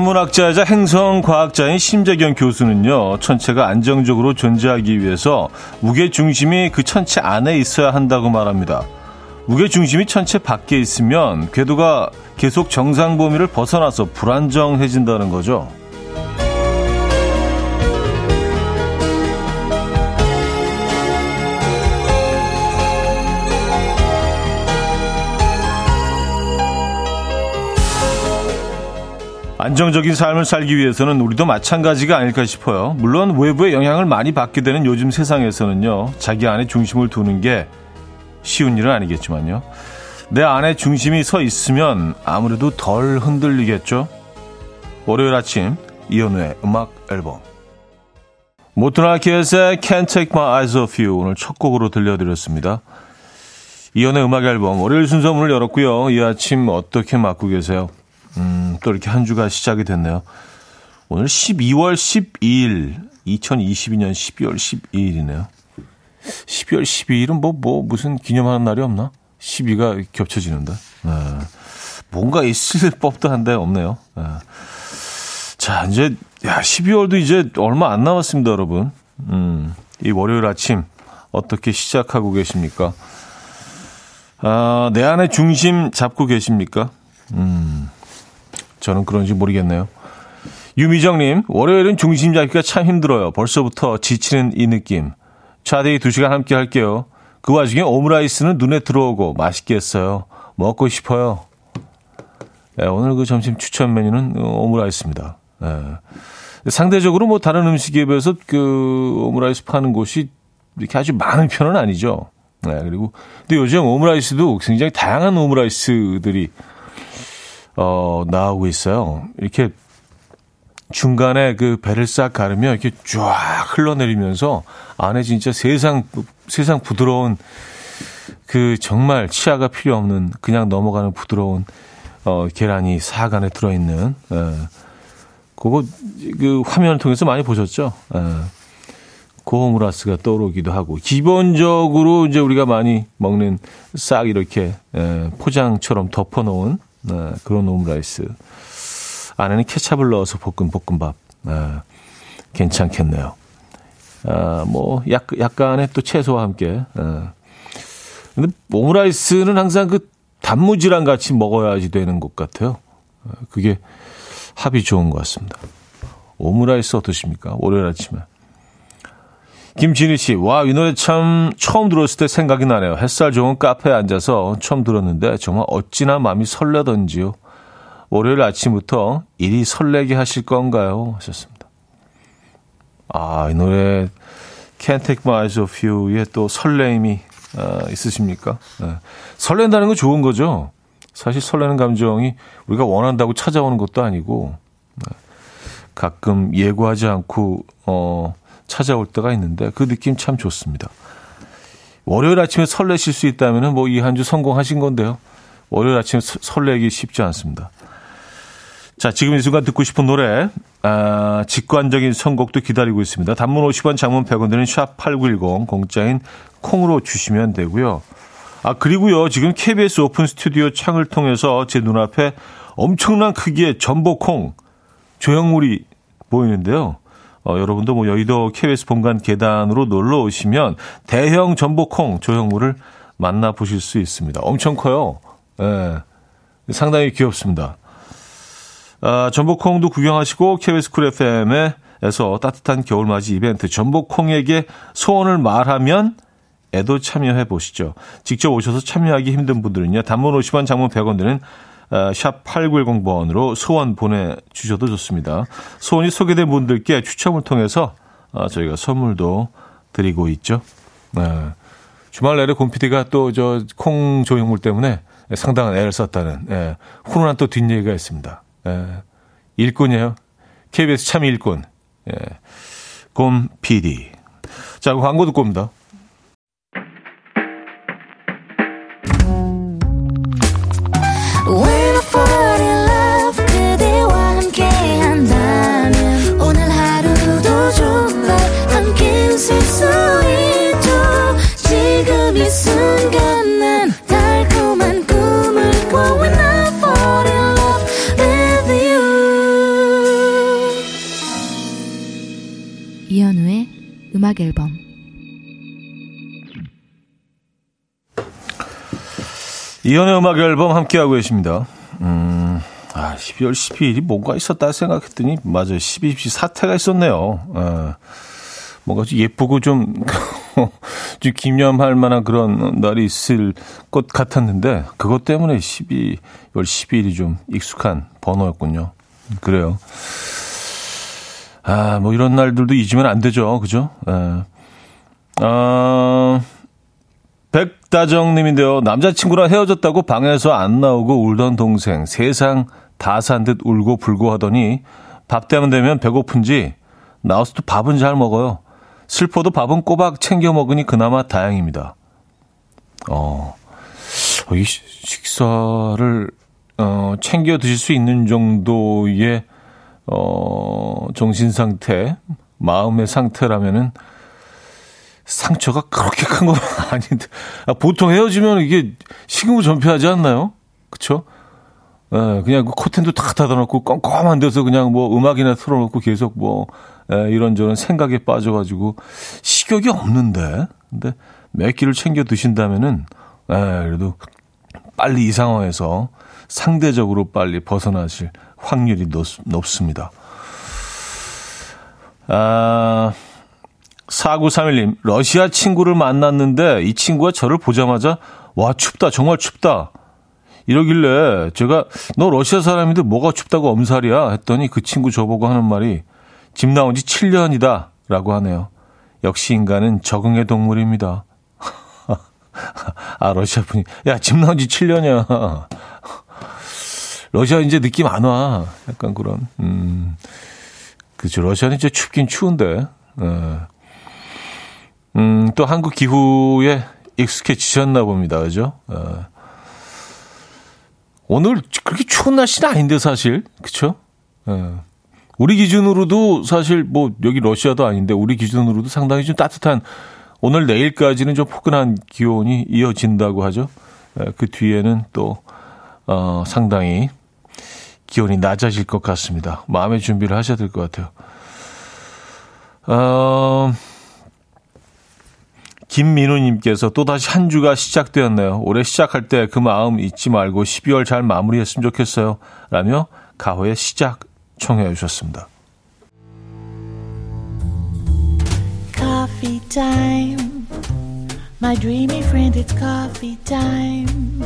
천문학자이자 행성과학자인 심재경 교수는요, 천체가 안정적으로 존재하기 위해서 무게 중심이 그 천체 안에 있어야 한다고 말합니다. 무게 중심이 천체 밖에 있으면 궤도가 계속 정상 범위를 벗어나서 불안정해진다는 거죠. 안정적인 삶을 살기 위해서는 우리도 마찬가지가 아닐까 싶어요. 물론 외부의 영향을 많이 받게 되는 요즘 세상에서는요, 자기 안에 중심을 두는 게 쉬운 일은 아니겠지만요. 내 안에 중심이 서 있으면 아무래도 덜 흔들리겠죠. 월요일 아침 이연우의 음악 앨범 모트나키의 Can't Take My Eyes Off You 오늘 첫 곡으로 들려드렸습니다. 이연우의 음악 앨범 월요일 순서 문을 열었고요. 이 아침 어떻게 맞고 계세요? 음, 또 이렇게 한 주가 시작이 됐네요. 오늘 12월 12일, 2022년 12월 12일이네요. 12월 12일은 뭐, 뭐, 무슨 기념하는 날이 없나? 12가 겹쳐지는데. 네. 뭔가 있을 법도 한데 없네요. 네. 자, 이제, 야, 12월도 이제 얼마 안 남았습니다, 여러분. 음, 이 월요일 아침 어떻게 시작하고 계십니까? 아, 내 안에 중심 잡고 계십니까? 음, 저는 그런지 모르겠네요. 유미정님, 월요일은 중심 잡기가 참 힘들어요. 벌써부터 지치는 이 느낌. 차디 2시간 함께 할게요. 그 와중에 오므라이스는 눈에 들어오고 맛있게 했어요. 먹고 싶어요. 네, 오늘 그 점심 추천 메뉴는 오므라이스입니다. 네. 상대적으로 뭐 다른 음식에 비해서 그 오므라이스 파는 곳이 이렇게 아주 많은 편은 아니죠. 네, 그리고 근데 요즘 오므라이스도 굉장히 다양한 오므라이스들이 어, 나오고 있어요. 이렇게 중간에 그 배를 싹 가르면 이렇게 쫙 흘러내리면서 안에 진짜 세상, 세상 부드러운 그 정말 치아가 필요 없는 그냥 넘어가는 부드러운 어, 계란이 싹 안에 들어있는, 예. 그거 그 화면을 통해서 많이 보셨죠? 예. 고호무라스가 떠오르기도 하고 기본적으로 이제 우리가 많이 먹는 싹 이렇게 예, 포장처럼 덮어놓은 네, 그런 오므라이스. 안에는 케찹을 넣어서 볶은 볶음밥. 네, 괜찮겠네요. 아, 뭐, 약, 약간의 또 채소와 함께. 네. 근데 오므라이스는 항상 그 단무지랑 같이 먹어야지 되는 것 같아요. 아, 그게 합이 좋은 것 같습니다. 오므라이스 어떠십니까? 월요일 아침에. 김진희 씨, 와, 이 노래 참 처음 들었을 때 생각이 나네요. 햇살 좋은 카페에 앉아서 처음 들었는데 정말 어찌나 마음이 설레던지요. 월요일 아침부터 일이 설레게 하실 건가요? 하셨습니다. 아, 이 노래 Can't Take My Eyes Off You의 또 설레임이 어, 있으십니까? 네. 설렌다는 건 좋은 거죠. 사실 설레는 감정이 우리가 원한다고 찾아오는 것도 아니고 네. 가끔 예고하지 않고 어, 찾아올 때가 있는데 그 느낌 참 좋습니다. 월요일 아침에 설레실 수 있다면 뭐 이 한 주 성공하신 건데요. 월요일 아침에 설레기 쉽지 않습니다. 자, 지금 이 순간 듣고 싶은 노래, 아, 직관적인 선곡도 기다리고 있습니다. 단문 50원, 장문 100원 드는 샵8910, 공짜인 콩으로 주시면 되고요. 아, 그리고요, 지금 KBS 오픈 스튜디오 창을 통해서 제 눈앞에 엄청난 크기의 전복콩 조형물이 보이는데요. 어, 여러분도 뭐 여의도 KBS 본관 계단으로 놀러 오시면 대형 전복콩 조형물을 만나보실 수 있습니다. 엄청 커요. 예. 상당히 귀엽습니다. 아, 전복콩도 구경하시고 KBS 쿨 FM에서 따뜻한 겨울맞이 이벤트 전복콩에게 소원을 말하면 에도 참여해 보시죠. 직접 오셔서 참여하기 힘든 분들은요. 단문 50원, 장문 100원 드는 어, 샵 8910번으로 소원 보내주셔도 좋습니다. 소원이 소개된 분들께 추첨을 통해서 어, 저희가 선물도 드리고 있죠. 네. 주말 내내 곰피디가 또 저 콩 조형물 때문에 상당한 애를 썼다는 예, 훈훈한 또 뒷얘기가 있습니다. 예, 일꾼이에요. KBS 참 일꾼. 예, 곰피디. 자, 광고 듣고 옵니다. 앨범 이연의 음악 앨범 함께하고 계십니다. 음, 아, 12월 12일이 뭔가 있었다 생각했더니, 맞아요. 12.12 사태가 있었네요. 아, 뭔가 좀 예쁘고 좀, 좀 기념할 만한 그런 날이 있을 것 같았는데, 그것 때문에 12월 12일이 좀 익숙한 번호였군요. 그래요. 아, 뭐 이런 날들도 잊으면 안 되죠. 그죠? 예. 아, 백다정님인데요. 남자친구랑 헤어졌다고 방에서 안 나오고 울던 동생. 세상 다 산 듯 울고 불고 하더니 밥 때면 되면 배고픈지 나와서 또 밥은 잘 먹어요. 슬퍼도 밥은 꼬박 챙겨 먹으니 그나마 다행입니다. 어, 이 식사를, 어, 챙겨 드실 수 있는 정도의, 어, 정신 상태, 마음의 상태라면은 상처가 그렇게 큰 건 아닌데. 아, 보통 헤어지면 이게 식음을 전폐하지 않나요? 그쵸? 예, 그냥 그 커튼도 다 닫아놓고 껌껌한 데서 그냥 뭐 음악이나 틀어놓고 계속 뭐, 예, 이런저런 생각에 빠져가지고 식욕이 없는데. 근데 몇 끼를 챙겨 드신다면은, 예, 그래도 빨리 이 상황에서 상대적으로 빨리 벗어나실 확률이 높, 높습니다. 아, 4931님, 러시아 친구를 만났는데 이 친구가 저를 보자마자 와, 춥다, 정말 춥다. 이러길래 제가 너 러시아 사람인데 뭐가 춥다고 엄살이야 했더니 그 친구 저보고 하는 말이 집 나온 지 7년이다 라고 하네요. 역시 인간은 적응의 동물입니다. 아, 러시아 분이. 야, 집 나온 지 7년이야. 러시아 이제 느낌 안 와. 약간 그런, 음. 그죠. 러시아는 이제 춥긴 추운데. 예. 음, 또 한국 기후에 익숙해지셨나 봅니다. 그죠? 어. 오늘 그렇게 추운 날씨는 아닌데, 사실. 그쵸? 어. 우리 기준으로도 사실 뭐, 여기 러시아도 아닌데, 우리 기준으로도 상당히 좀 따뜻한, 오늘 내일까지는 좀 포근한 기온이 이어진다고 하죠. 어, 그 뒤에는 또, 어, 상당히 기온이 낮아질 것 같습니다. 마음의 준비를 하셔야 될 것 같아요. 어, 김민우님께서 또다시 한 주가 시작되었네요. 올해 시작할 때 그 마음 잊지 말고 12월 잘 마무리했으면 좋겠어요. 라며 가호의 시작 청해 주셨습니다. Coffee. My dreamy friend, it's coffee time.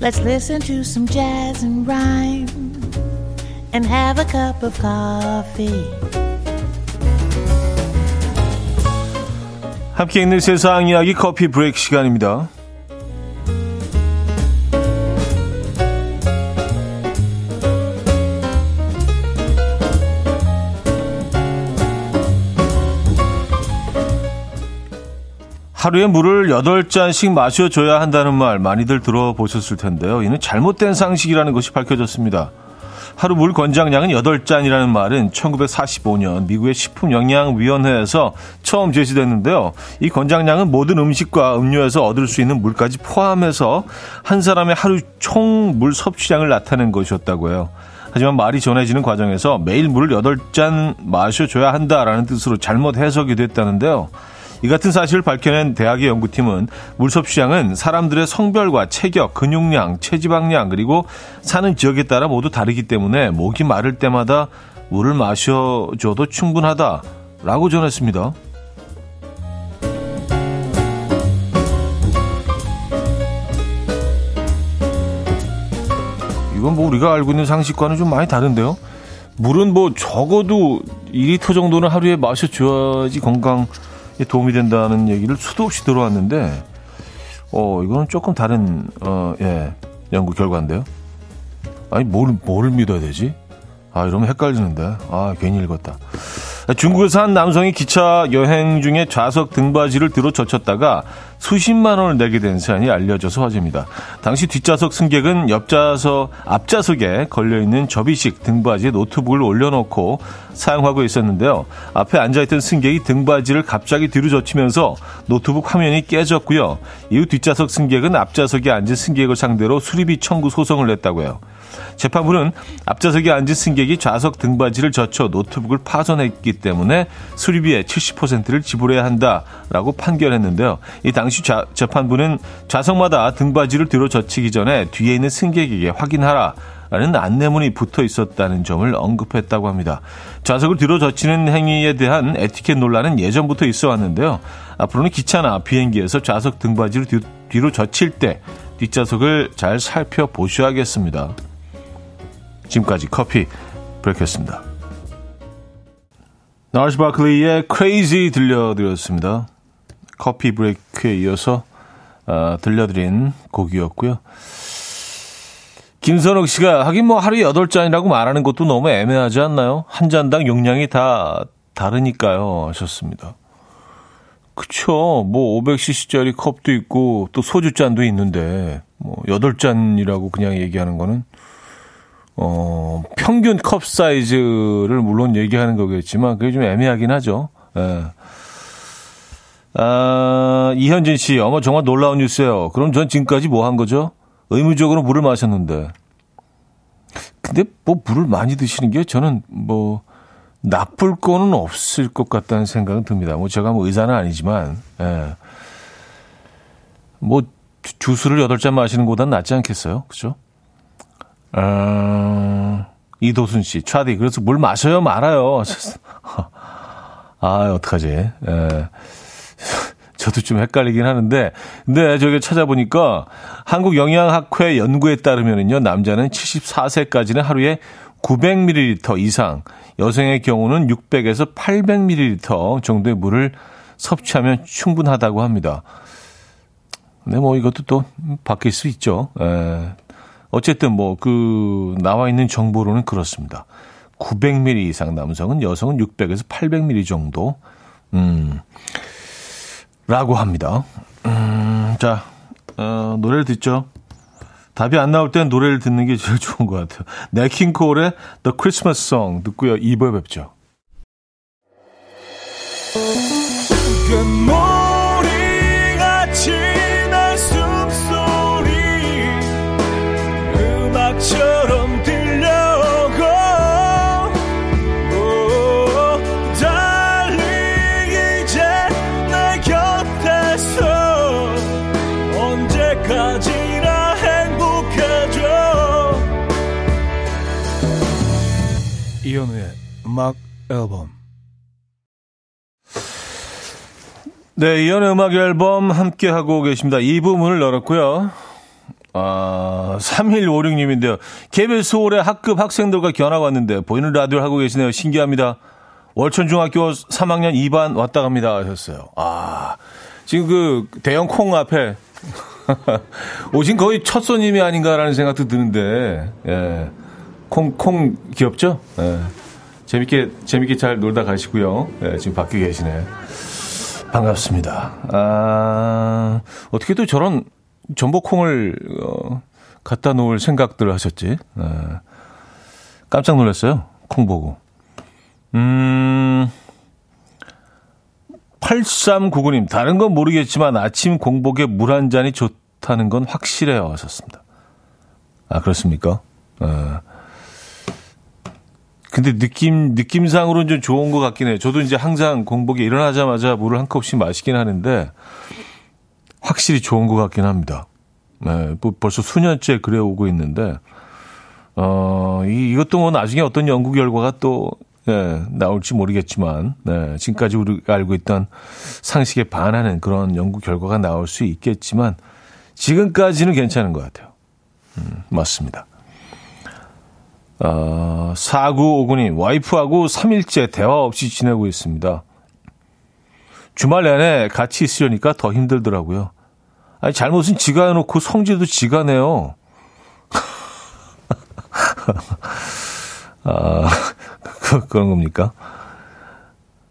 Let's listen to some jazz and rhyme and have a cup of coffee. 함께 있는 세상 이야기 커피 브레이크 시간입니다. 하루에 물을 8잔씩 마셔줘야 한다는 말 많이들 들어보셨을 텐데요. 이는 잘못된 상식이라는 것이 밝혀졌습니다. 하루 물 권장량은 8잔이라는 말은 1945년 미국의 식품영양위원회에서 처음 제시됐는데요. 이 권장량은 모든 음식과 음료에서 얻을 수 있는 물까지 포함해서 한 사람의 하루 총 물 섭취량을 나타낸 것이었다고 해요. 하지만 말이 전해지는 과정에서 매일 물을 8잔 마셔줘야 한다라는 뜻으로 잘못 해석이 됐다는데요. 이 같은 사실을 밝혀낸 대학의 연구팀은 물 섭취량은 사람들의 성별과 체격, 근육량, 체지방량 그리고 사는 지역에 따라 모두 다르기 때문에 목이 마를 때마다 물을 마셔줘도 충분하다라고 전했습니다. 이건 뭐 우리가 알고 있는 상식과는 좀 많이 다른데요. 물은 뭐 적어도 2리터 정도는 하루에 마셔줘야지 건강 도움이 된다는 얘기를 수도 없이 들어왔는데, 어, 이거는 조금 다른, 어, 예, 연구 결과인데요. 아니, 뭘, 뭘 믿어야 되지? 아, 이러면 헷갈리는데. 아, 괜히 읽었다. 중국에서 한 남성이 기차 여행 중에 좌석 등받이를 들어 젖혔다가 수십만 원을 내게 된 사연이 알려져서 화제입니다. 당시 뒷좌석 승객은 옆좌석, 앞좌석에 걸려있는 접이식 등받이에 노트북을 올려놓고 사용하고 있었는데요. 앞에 앉아있던 승객이 등받이를 갑자기 뒤로 젖히면서 노트북 화면이 깨졌고요. 이후 뒷좌석 승객은 앞좌석에 앉은 승객을 상대로 수리비 청구 소송을 냈다고요. 재판부는 앞좌석에 앉은 승객이 좌석 등받이를 젖혀 노트북을 파손했기 때문에 수리비의 70%를 지불해야 한다라고 판결했는데요. 이 당시 좌, 재판부는 좌석마다 등받이를 뒤로 젖히기 전에 뒤에 있는 승객에게 확인하라. 라는 안내문이 붙어 있었다는 점을 언급했다고 합니다. 좌석을 뒤로 젖히는 행위에 대한 에티켓 논란은 예전부터 있어 왔는데요. 앞으로는 기차나 비행기에서 좌석 등받이를 뒤, 뒤로 젖힐 때 뒷좌석을 잘 살펴보셔야겠습니다. 지금까지 커피 브레이크였습니다. 나르스 바클리의 Crazy 들려드렸습니다. 커피 브레이크에 이어서 어, 들려드린 곡이었고요. 김선옥 씨가 하긴 뭐 하루에 8잔이라고 말하는 것도 너무 애매하지 않나요? 한 잔당 용량이 다 다르니까요. 하셨습니다. 그쵸. 뭐 500cc짜리 컵도 있고 또 소주잔도 있는데 뭐 8잔이라고 그냥 얘기하는 거는 어, 평균 컵 사이즈를 물론 얘기하는 거겠지만 그게 좀 애매하긴 하죠. 예. 아, 이현진 씨, 어머 정말 놀라운 뉴스예요. 그럼 전 지금까지 뭐 한 거죠? 의무적으로 물을 마셨는데. 근데 뭐 물을 많이 드시는 게 저는 뭐 나쁠 거는 없을 것 같다는 생각은 듭니다. 뭐 제가 뭐 의사는 아니지만, 예. 뭐 주스를 8잔 마시는 것보단 낫지 않겠어요? 그죠? 어, 이도순 씨, 차디, 그래서 물 마셔요, 말아요. 아, 어떡하지. 에. 저도 좀 헷갈리긴 하는데, 근데 저기 찾아보니까 한국영양학회 연구에 따르면요, 남자는 74세까지는 하루에 900ml 이상, 여성의 경우는 600에서 800ml 정도의 물을 섭취하면 충분하다고 합니다. 근데 뭐 이것도 또 바뀔 수 있죠. 에. 어쨌든 뭐 그 나와 있는 정보로는 그렇습니다. 900ml 이상 남성은 여성은 600에서 800ml 정도. 음. 라고 합니다. 음, 자, 어, 노래를 듣죠. 답이 안 나올 땐 노래를 듣는 게 제일 좋은 것 같아요. 네킹콜의 The Christmas Song 듣고요. 2부에 뵙죠. 음악 앨범. 네, 이현우의 음악 앨범 함께 하고 계십니다. 이 부분을 열었고요. 아, 3156님인데요. KBS 서울의 학급 학생들과 견학 왔는데 보이는 라디오를 하고 계시네요. 신기합니다. 월천중학교 3학년 2반 왔다 갑니다 하셨어요. 아, 지금 그 대형 콩 앞에 오신 거의 첫 손님이 아닌가라는 생각도 드는데, 예. 콩, 콩 귀엽죠? 예. 재밌게, 재밌게 잘 놀다 가시고요. 예, 지금 밖에 계시네. 반갑습니다. 아, 어떻게 또 저런 전복콩을, 어, 갖다 놓을 생각들을 하셨지? 예. 깜짝 놀랐어요. 콩 보고. 음, 8399님, 다른 건 모르겠지만 아침 공복에 물 한 잔이 좋다는 건 확실해요. 하셨습니다. 아, 그렇습니까? 어. 근데 느낌, 느낌상으로는 좀 좋은 것 같긴 해요. 저도 이제 항상 공복에 일어나자마자 물을 한 컵씩 마시긴 하는데, 확실히 좋은 것 같긴 합니다. 네, 뭐 벌써 수년째 그래 오고 있는데, 어, 이, 이것도 뭐 나중에 어떤 연구 결과가 또, 네, 나올지 모르겠지만, 네, 지금까지 우리가 알고 있던 상식에 반하는 그런 연구 결과가 나올 수 있겠지만, 지금까지는 괜찮은 것 같아요. 음, 맞습니다. 어, 4959님, 와이프하고 3일째 대화 없이 지내고 있습니다. 주말 내내 같이 있으려니까 더 힘들더라고요. 아니, 잘못은 지가 해놓고 성질도 지가 내요. 아, 그, 그런 겁니까?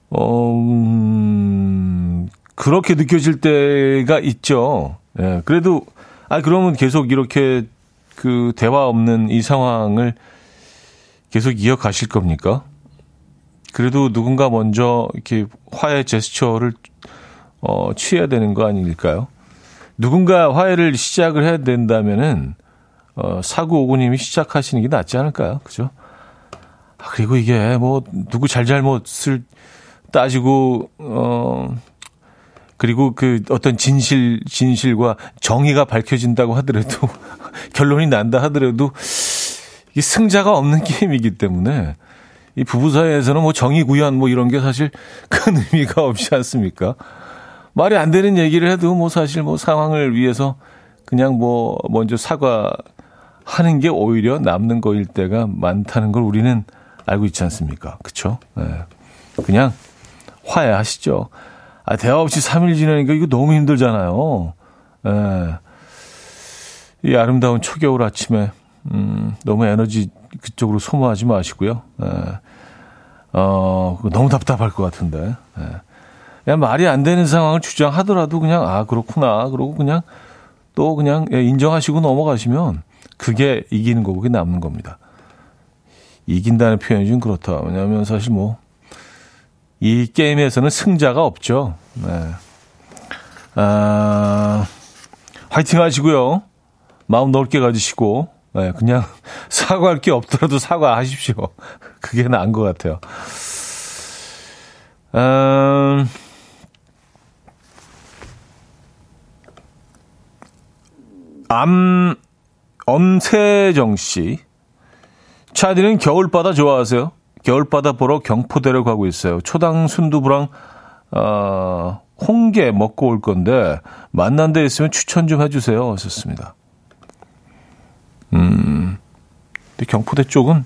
어, 음, 그렇게 느껴질 때가 있죠. 예, 그래도, 아, 그러면 계속 이렇게 그 대화 없는 이 상황을 계속 이어가실 겁니까? 그래도 누군가 먼저 이렇게 화해 제스처를 어, 취해야 되는 거 아닐까요? 누군가 화해를 시작을 해야 된다면은 어, 사구 오구님이 시작하시는 게 낫지 않을까요? 그죠? 아, 그리고 이게 뭐 누구 잘잘못을 따지고 어 그리고 그 어떤 진실 진실과 정의가 밝혀진다고 하더라도 결론이 난다 하더라도 이 승자가 없는 게임이기 때문에 이 부부 사이에서는 뭐 정의 구현 뭐 이런 게 사실 큰 의미가 없지 않습니까? 말이 안 되는 얘기를 해도 뭐 사실 뭐 상황을 위해서 그냥 뭐 먼저 사과하는 게 오히려 남는 거일 때가 많다는 걸 우리는 알고 있지 않습니까? 그쵸? 네. 그냥 화해하시죠. 아, 대화 없이 3일 지내니까 이거 너무 힘들잖아요. 예. 이 아름다운 초겨울 아침에, 음, 너무 에너지 그쪽으로 소모하지 마시고요. 예. 어, 너무 답답할 것 같은데. 예. 그냥 말이 안 되는 상황을 주장하더라도 그냥, 아, 그렇구나. 그러고 그냥 또 그냥 예, 인정하시고 넘어가시면 그게 이기는 거고 그게 남는 겁니다. 이긴다는 표현이 좀 그렇다. 왜냐하면 사실 뭐, 이 게임에서는 승자가 없죠. 네. 아, 화이팅 하시고요. 마음 넓게 가지시고, 네, 그냥 사과할 게 없더라도 사과하십시오. 그게 나은 것 같아요. 음, 암, 엄세정 씨. 차디는 겨울바다 좋아하세요? 겨울바다 보러 경포대를 가고 있어요. 초당 순두부랑 어, 홍게 먹고 올 건데 만난 데 있으면 추천 좀 해주세요. 하셨습니다. 음, 근데 경포대 쪽은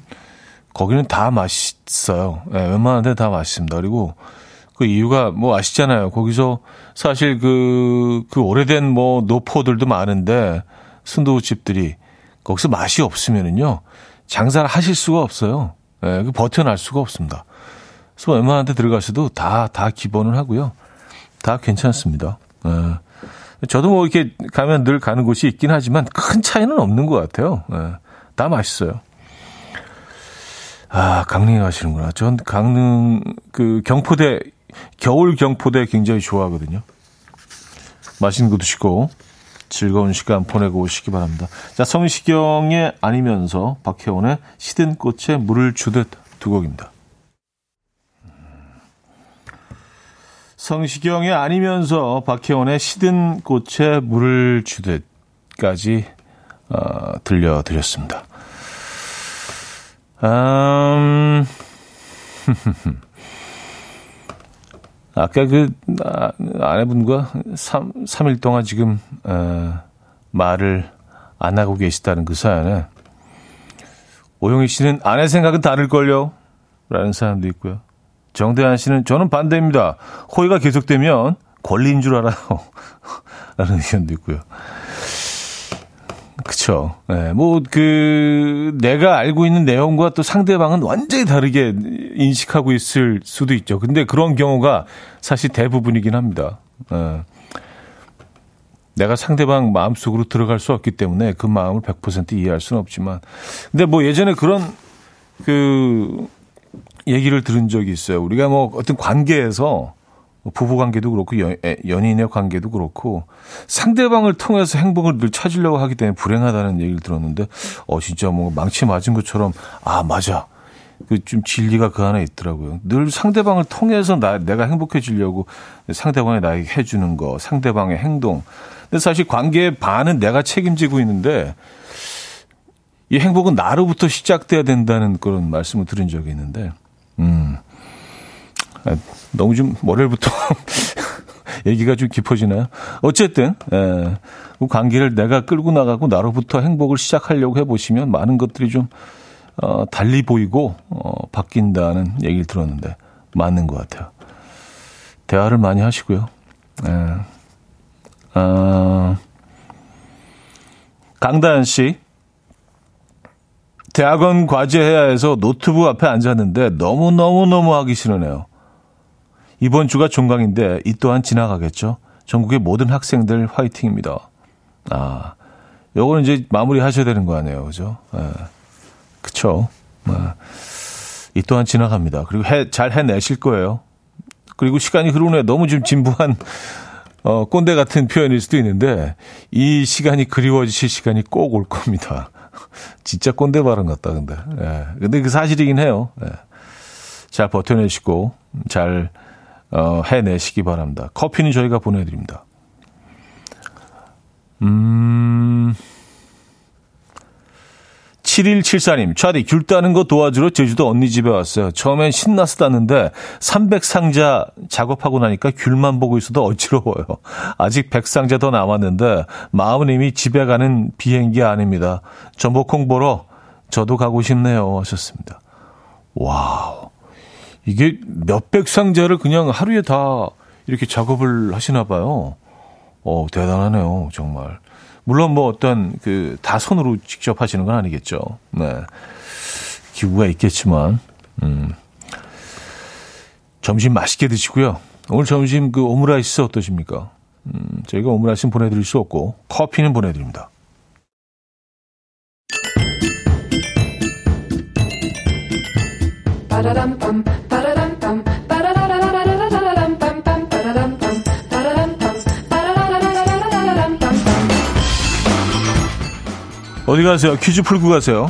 거기는 다 맛있어요. 네, 웬만한 데 다 맛있습니다. 그리고 그 이유가 뭐 아시잖아요. 거기서 사실 그, 그 오래된 뭐 노포들도 많은데 순두부집들이 거기서 맛이 없으면은요 장사를 하실 수가 없어요. 예, 그 버텨낼 수가 없습니다. 그래서 웬만한 데 들어가셔도 다, 다 기본을 하고요. 다 괜찮습니다. 예. 저도 뭐 이렇게 가면 늘 가는 곳이 있긴 하지만 큰 차이는 없는 것 같아요. 예. 다 맛있어요. 아, 강릉에 가시는구나. 전 강릉, 그 경포대, 겨울 경포대 굉장히 좋아하거든요. 맛있는 거 드시고 즐거운 시간 보내고 오시기 바랍니다. 자, 성시경의 아니면서 박혜원의 시든 꽃에 물을 주듯 두 곡입니다. 성시경의 아니면서 박혜원의 시든 꽃에 물을 주듯까지 어, 들려드렸습니다. 음, 아까 그 아, 아내분과 3, 3일 동안 지금 어, 말을 안 하고 계시다는 그 사연에 오영희 씨는 아내 생각은 다를걸요? 라는 사연도 있고요. 정대한 씨는 저는 반대입니다. 호의가 계속되면 권리인 줄 알아요. 라는 의견도 있고요. 그쵸. 네, 뭐, 그, 내가 알고 있는 내용과 또 상대방은 완전히 다르게 인식하고 있을 수도 있죠. 근데 그런 경우가 사실 대부분이긴 합니다. 네. 내가 상대방 마음속으로 들어갈 수 없기 때문에 그 마음을 100% 이해할 수는 없지만. 근데 뭐 예전에 그런 그 얘기를 들은 적이 있어요. 우리가 뭐 어떤 관계에서 뭐 부부 관계도 그렇고 연, 연인의 관계도 그렇고 상대방을 통해서 행복을 늘 찾으려고 하기 때문에 불행하다는 얘기를 들었는데 어 진짜 뭐 망치 맞은 것처럼 아 맞아 그 좀 진리가 그 안에 있더라고요. 늘 상대방을 통해서 나 내가 행복해지려고 상대방이 나에게 해주는 거 상대방의 행동. 근데 사실 관계의 반은 내가 책임지고 있는데 이 행복은 나로부터 시작돼야 된다는 그런 말씀을 들은 적이 있는데 음. 아, 너무 좀 월요일부터 얘기가 좀 깊어지나요? 어쨌든 예, 그 관계를 내가 끌고 나가고 나로부터 행복을 시작하려고 해보시면 많은 것들이 좀 어, 달리 보이고 어, 바뀐다는 얘기를 들었는데 맞는 것 같아요. 대화를 많이 하시고요. 예. 어, 강다현 씨 대학원 과제 해야 해서 노트북 앞에 앉았는데 너무너무너무 하기 싫으네요. 이번 주가 종강인데 이 또한 지나가겠죠. 전국의 모든 학생들 화이팅입니다. 아, 요거는 이제 마무리 하셔야 되는 거 아니에요. 그죠? 예. 그쵸. 아, 이 또한 지나갑니다. 그리고 해, 잘 해내실 거예요. 그리고 시간이 후에 너무 좀 진부한 어, 꼰대 같은 표현일 수도 있는데 이 시간이 그리워지실 시간이 꼭 올 겁니다. 진짜 꼰대 발언 같다, 근데. 예. 근데 그 사실이긴 해요. 예. 잘 버텨내시고 잘 어, 해내시기 바랍니다. 커피는 저희가 보내드립니다. 음. 7174님, 차디, 귤 따는 거 도와주러 제주도 언니 집에 왔어요. 처음엔 신나서 땄는데 300상자 작업하고 나니까 귤만 보고 있어도 어지러워요. 아직 100상자 더 남았는데 마음은 이미 집에 가는 비행기 안입니다. 전복콩 보러 저도 가고 싶네요. 하셨습니다. Wow. 이게 몇백 상자를 그냥 하루에 다 이렇게 작업을 하시나 봐요. 어, 대단하네요. 정말. 물론 뭐 어떤 그 다 손으로 직접 하시는 건 아니겠죠. 네. 기구가 있겠지만, 음. 점심 맛있게 드시고요. 오늘 점심 그 오므라이스 어떠십니까? 음, 저희가 오므라이스 보내드릴 수 없고, 커피는 보내드립니다. 어디 가세요? 퀴즈 풀고 가세요.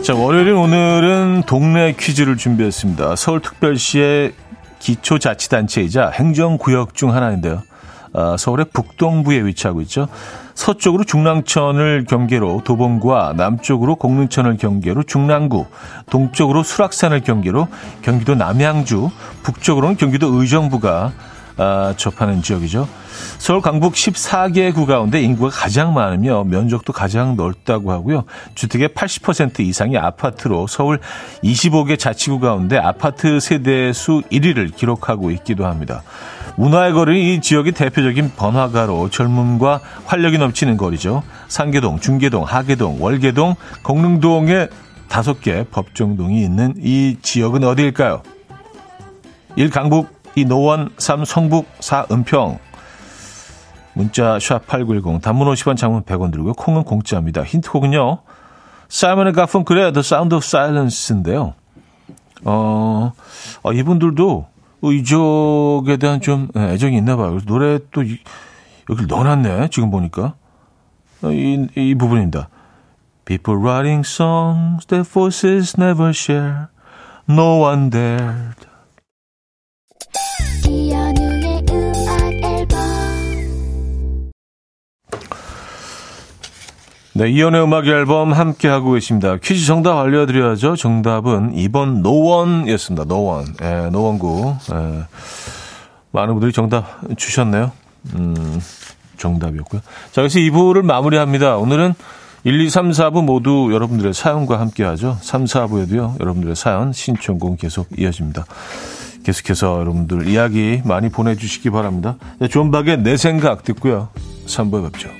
자, 월요일 오늘은 동네 퀴즈를 준비했습니다. 서울특별시의 기초자치단체이자 행정구역 중 하나인데요. 아, 서울의 북동부에 위치하고 있죠. 서쪽으로 중랑천을 경계로 도봉구와 남쪽으로 공릉천을 경계로 중랑구, 동쪽으로 수락산을 경계로 경기도 남양주, 북쪽으로는 경기도 의정부가 아, 접하는 지역이죠. 서울 강북 14개 구 가운데 인구가 가장 많으며 면적도 가장 넓다고 하고요. 주택의 80% 이상이 아파트로 서울 25개 자치구 가운데 아파트 세대 수 1위를 기록하고 있기도 합니다. 문화의 거리 이 지역의 대표적인 번화가로 젊음과 활력이 넘치는 거리죠. 상계동, 중계동, 하계동, 월계동, 공릉동에 다섯 개 법정동이 있는 이 지역은 어디일까요? 1. 강북 이 노원, 3 성북, 4 은평. 문자 샵8910 단문 50원 장문 100원 들고요. 콩은 공짜입니다. 힌트곡은요. 사이먼의 가펑클의 The Sound of Silence인데요. 어, 어 이분들도 이쪽에 대한 좀 애정이 있나 봐요. 그래서 노래 또 이, 여기 넣어놨네. 지금 보니까. 어, 이, 이 부분입니다. People writing songs their voices never share. No one dared. 네, 이연의 음악 앨범 함께 하고 계십니다. 퀴즈 정답 알려드려야죠. 정답은 2번 노원이었습니다. 노원. 예, 노원구. 예. 많은 분들이 정답 주셨네요. 음, 정답이었고요. 자, 그래서 2부를 마무리합니다. 오늘은 1, 2, 3, 4부 모두 여러분들의 사연과 함께 하죠. 3, 4부에도요. 여러분들의 사연, 신청곡 계속 이어집니다. 계속해서 여러분들 이야기 많이 보내주시기 바랍니다. 네, 존박의 내 생각 듣고요. 3부에 뵙죠.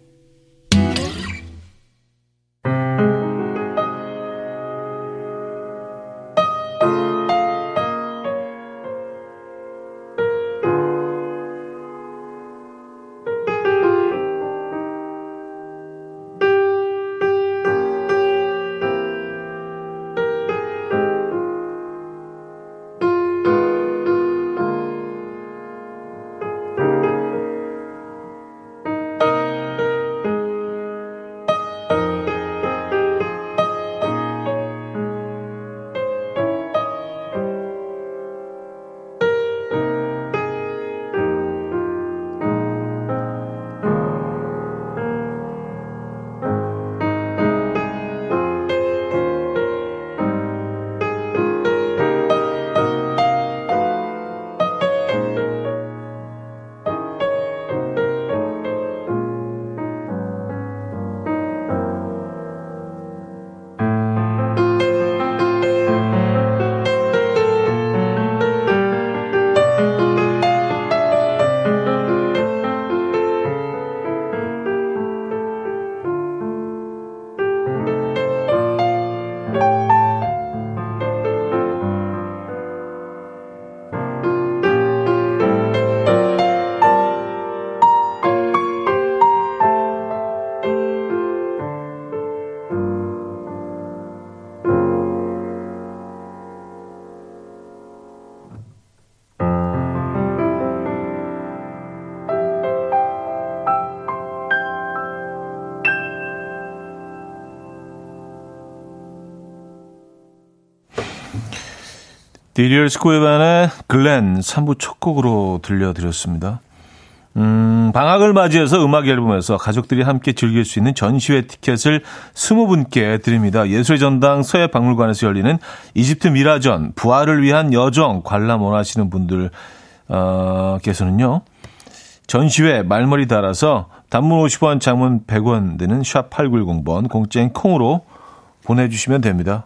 디리얼 스코에반의 글렌 3부 첫 곡으로 들려드렸습니다. 음, 방학을 맞이해서 음악 앨범에서 가족들이 함께 즐길 수 있는 전시회 티켓을 20분께 드립니다. 예술의 전당 서예박물관에서 열리는 이집트 미라전, 부활을 위한 여정 관람 원하시는 분들, 어, 께서는요, 전시회 말머리 달아서 단문 50원, 장문 100원 되는 샵 8910번 공짜인 콩으로 보내주시면 됩니다.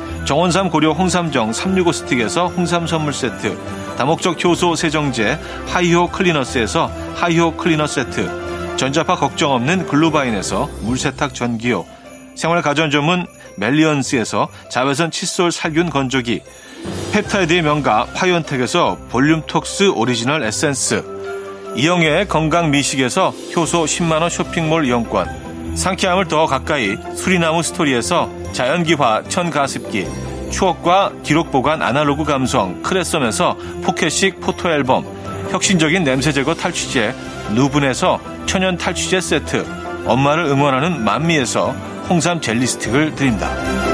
정원삼 고려 홍삼정 365 스틱에서 홍삼 선물 세트, 다목적 효소 세정제 하이호 클리너스에서 하이호 클리너 세트, 전자파 걱정 없는 글루바인에서 물세탁 전기요, 생활 가전 전문 멜리언스에서 자외선 칫솔 살균 건조기, 펩타이드의 명가 파이온텍에서 볼륨톡스 오리지널 에센스, 이영애의 건강 미식에서 효소 10만원 쇼핑몰 이용권, 상쾌함을 더 가까이 수리나무 스토리에서 자연기화 천가습기 추억과 기록 보관 아날로그 감성 크레썸에서 포켓식 포토앨범 혁신적인 냄새 제거 탈취제 누분에서 천연 탈취제 세트 엄마를 응원하는 만미에서 홍삼 젤리 스틱을 드립니다.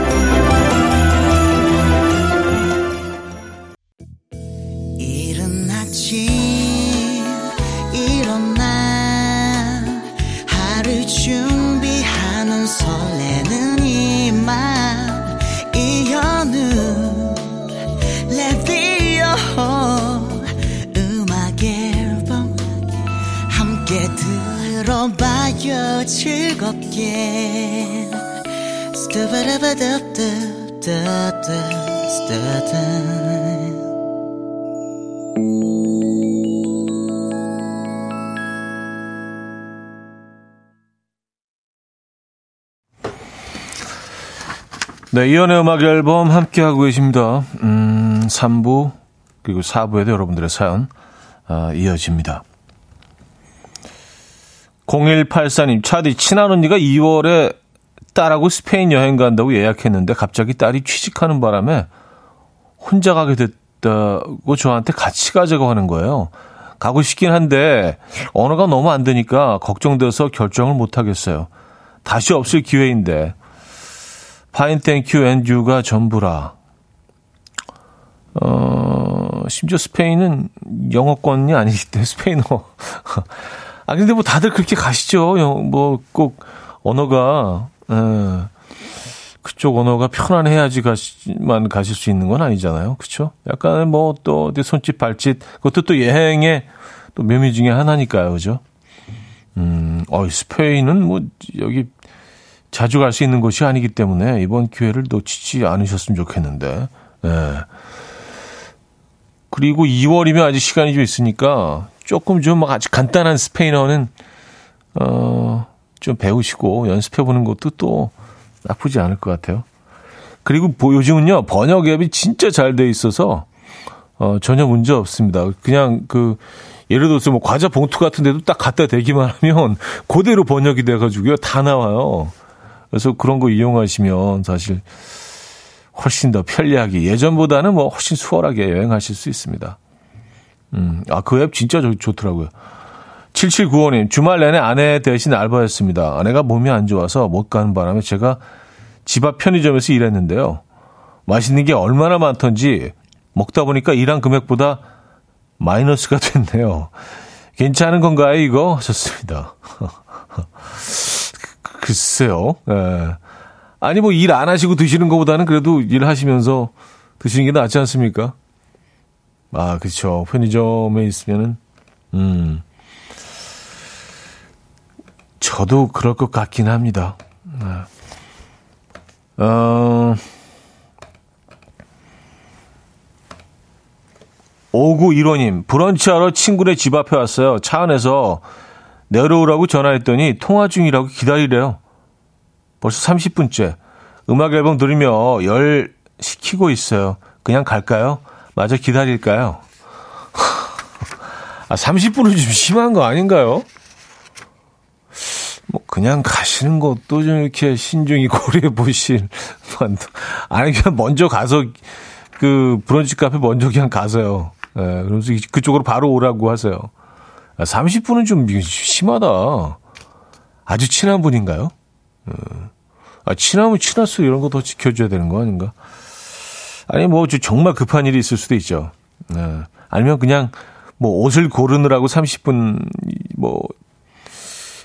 즐겁게 네, 이연의 음악 앨범 함께하고 계십니다. 음, 3부, 그리고 4부에도 여러분들의 사연, 아, 이어집니다. 0184님, 차디, 친한 언니가 2월에 딸하고 스페인 여행 간다고 예약했는데 갑자기 딸이 취직하는 바람에 혼자 가게 됐다고 저한테 같이 가자고 하는 거예요. 가고 싶긴 한데 언어가 너무 안 되니까 걱정돼서 결정을 못 하겠어요. 다시 없을 기회인데. Fine thank you and you가 전부라. 어, 심지어 스페인은 영어권이 아니기 때문에 스페인어. 아, 근데 뭐 다들 그렇게 가시죠. 뭐 꼭 언어가, 에, 예. 그쪽 언어가 편안해야지 가시만 가실 수 있는 건 아니잖아요. 그쵸? 약간 뭐 또 어디 손짓 발짓, 그것도 또 여행의 또 묘미 중에 하나니까요. 그죠? 음, 어, 스페인은 뭐 여기 자주 갈 수 있는 곳이 아니기 때문에 이번 기회를 놓치지 않으셨으면 좋겠는데. 예. 그리고 2월이면 아직 시간이 좀 있으니까 조금 좀 아주 간단한 스페인어는 어, 좀 배우시고 연습해 보는 것도 또 나쁘지 않을 것 같아요. 그리고 요즘은요 번역 앱이 진짜 잘 돼 있어서 어, 전혀 문제 없습니다. 그냥 그 예를 들어서 뭐 과자 봉투 같은 데도 딱 갖다 대기만 하면 그대로 번역이 돼 가지고요 다 나와요. 그래서 그런 거 이용하시면 사실 훨씬 더 편리하게 예전보다는 뭐 훨씬 수월하게 여행하실 수 있습니다. 음, 아, 그 앱 진짜 좋, 좋더라고요. 7795님, 주말 내내 아내 대신 알바했습니다. 아내가 몸이 안 좋아서 못 가는 바람에 제가 집 앞 편의점에서 일했는데요. 맛있는 게 얼마나 많던지 먹다 보니까 일한 금액보다 마이너스가 됐네요. 괜찮은 건가요, 이거? 하셨습니다. 글쎄요. 예. 아니 뭐 일 안 하시고 드시는 것보다는 그래도 일하시면서 드시는 게 낫지 않습니까? 아, 그렇죠. 편의점에 있으면은 음. 저도 그럴 것 같긴 합니다. 네. 어. 5915님, 브런치하러 친구네 집 앞에 왔어요. 차 안에서 내려오라고 전화했더니 통화 중이라고 기다리래요. 벌써 30분째. 음악 앨범 들으며 열 시키고 있어요. 그냥 갈까요? 마저 기다릴까요? 아, 30분은 좀 심한 거 아닌가요? 뭐, 그냥 가시는 것도 좀 이렇게 신중히 고려해 보실 만도. 아니, 그냥 먼저 가서 그 브런치 카페 먼저 그냥 가세요. 예, 그러면서 그쪽으로 바로 오라고 하세요. 아, 30분은 좀 심하다. 아주 친한 분인가요? 예. 아, 친하면 친할수록 이런 거 더 지켜줘야 되는 거 아닌가? 아니, 뭐, 정말 급한 일이 있을 수도 있죠. 예. 아니면 그냥 뭐 옷을 고르느라고 30분 뭐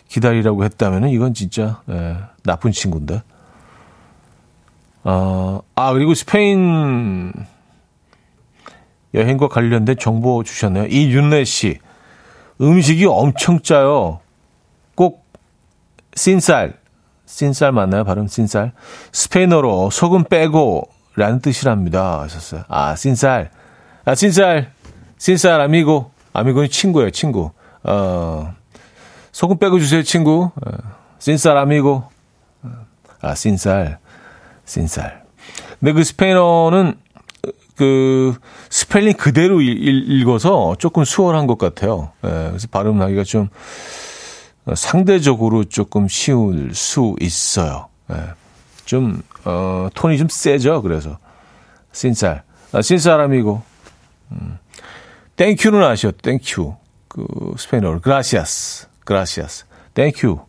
기다리라고 했다면은 이건 진짜 예, 나쁜 친구인데. 아, 아 그리고 스페인 여행과 관련된 정보 주셨네요. 이윤래 씨. 음식이 엄청 짜요. 꼭 씬쌀. 씬쌀 맞나요? 발음 씬쌀. 스페인어로 소금 빼고 라는 뜻이랍니다. 하셨어요. 아, 씬쌀. 아, 씬쌀. 씬쌀 아미고. 아미고는 친구예요, 친구. 어, 소금 빼고 주세요, 친구. 어, 씬쌀 아미고. 아, 씬쌀. Sin sal. 근데 그 스페인어는 그 스펠링 그대로 읽, 어서 조금 수월한 것 같아요. 예, 그래서 발음하기가 좀 상대적으로 조금 쉬울 수 있어요. 예, 좀 어, 톤이 좀 세죠. 그래서 sin sal, 아, sin sal amigo 음. Thank you는 아시죠? Thank you 그 스페인어로 gracias, gracias, Thank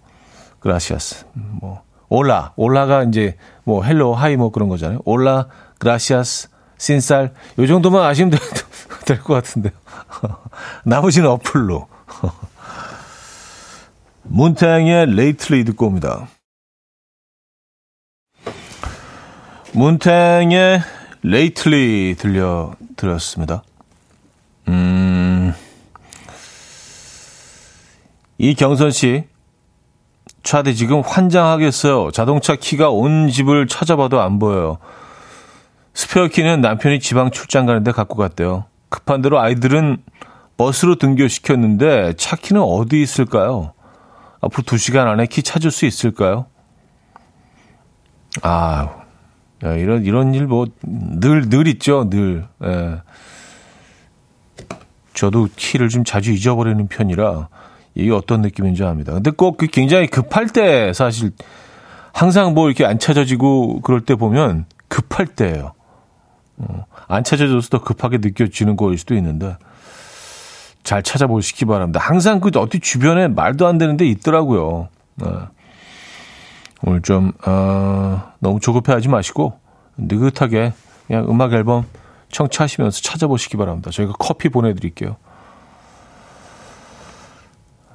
you, gracias. 뭐 hola, hola가 이제 뭐 hello, hi 뭐 그런 거잖아요. Hola, gracias. Sin sal 요 정도만 아시면 될 것 같은데요. 나머지는 어플로. 문탱의 Lately 듣고 옵니다. 문탱의 Lately 들려 드렸습니다. 음. 이경선 씨. 차대 지금 환장하겠어요. 자동차 키가 온 집을 찾아봐도 안 보여요. 스페어 키는 남편이 지방 출장 가는데 갖고 갔대요. 급한 대로 아이들은 버스로 등교시켰는데 차 키는 어디 있을까요? 앞으로 2시간 안에 키 찾을 수 있을까요? 아, 이런, 이런 일 뭐, 늘, 늘 있죠, 늘. 예. 저도 키를 좀 자주 잊어버리는 편이라 이게 어떤 느낌인지 압니다. 근데 꼭 그 굉장히 급할 때 사실 항상 뭐 이렇게 안 찾아지고 그럴 때 보면 급할 때예요. 어, 안 찾아져서 더 급하게 느껴지는 거일 수도 있는데 잘 찾아보시기 바랍니다. 항상 그 어디 주변에 말도 안 되는 데 있더라고요. 네. 오늘 좀 어, 너무 조급해하지 마시고 느긋하게 그냥 음악 앨범 청취하시면서 찾아보시기 바랍니다. 저희가 커피 보내드릴게요.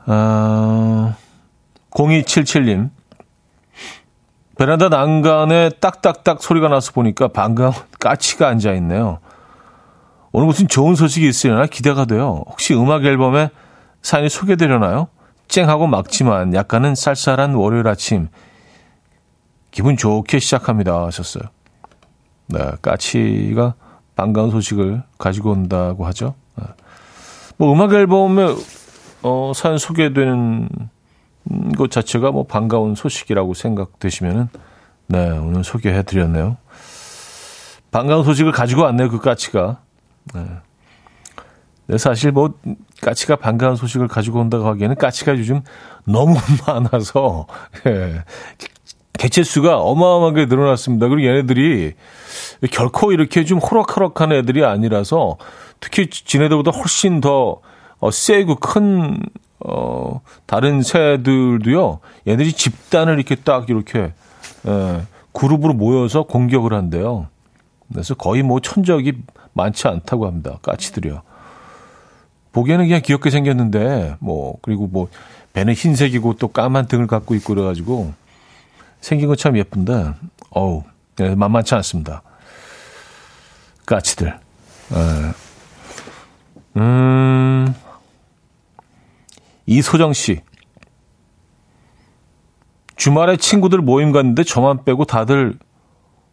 어, 0277님 베란다 난간에 딱딱딱 소리가 나서 보니까 반가운 까치가 앉아 있네요. 오늘 무슨 좋은 소식이 있으려나 기대가 돼요. 혹시 음악 앨범에 사연이 소개되려나요? 쨍하고 막지만 약간은 쌀쌀한 월요일 아침 기분 좋게 시작합니다 하셨어요. 네, 까치가 반가운 소식을 가지고 온다고 하죠. 네. 뭐 음악 앨범에 어, 사연 소개되는 것 자체가 뭐 반가운 소식이라고 생각되시면은 네 오늘 소개해 드렸네요. 반가운 소식을 가지고 왔네요 그 까치가. 네. 네, 사실 뭐 까치가 반가운 소식을 가지고 온다고 하기에는 까치가 요즘 너무 많아서 예. 개체 수가 어마어마하게 늘어났습니다. 그리고 얘네들이 결코 이렇게 좀 호락호락한 애들이 아니라서 특히 지네들보다 훨씬 더 어, 세고 큰 어, 다른 새들도요, 얘들이 집단을 이렇게 딱 이렇게, 예, 그룹으로 모여서 공격을 한대요. 그래서 거의 뭐 천적이 많지 않다고 합니다. 까치들이요. 보기에는 그냥 귀엽게 생겼는데, 뭐, 그리고 뭐, 배는 흰색이고 또 까만 등을 갖고 있고 그래가지고 생긴 건참 예쁜데 어우 네, 만만치 않습니다. 까치들. 에. 음 이소정 씨 주말에 친구들 모임 갔는데 저만 빼고 다들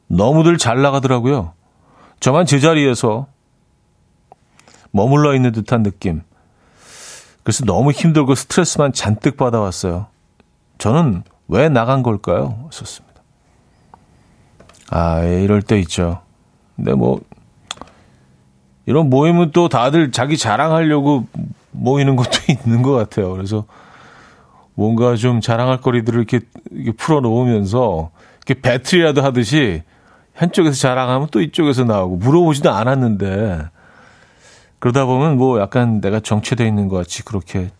너무들 잘 나가더라고요. 저만 제자리에서 머물러 있는 듯한 느낌. 그래서 너무 힘들고 스트레스만 잔뜩 받아왔어요. 저는 왜 나간 걸까요? 썼습니다. 아, 예, 이럴 때 있죠. 근데 뭐, 이런 모임은 또 다들 자기 자랑하려고 모이는 것도 있는 것 같아요. 그래서 뭔가 좀 자랑할 거리들을 이렇게, 이렇게 풀어 놓으면서 이렇게 배틀이라도 하듯이 한쪽에서 자랑하면 또 이쪽에서 나오고 물어보지도 않았는데 그러다 보면 뭐 약간 내가 정체되어 있는 것 같이 그렇게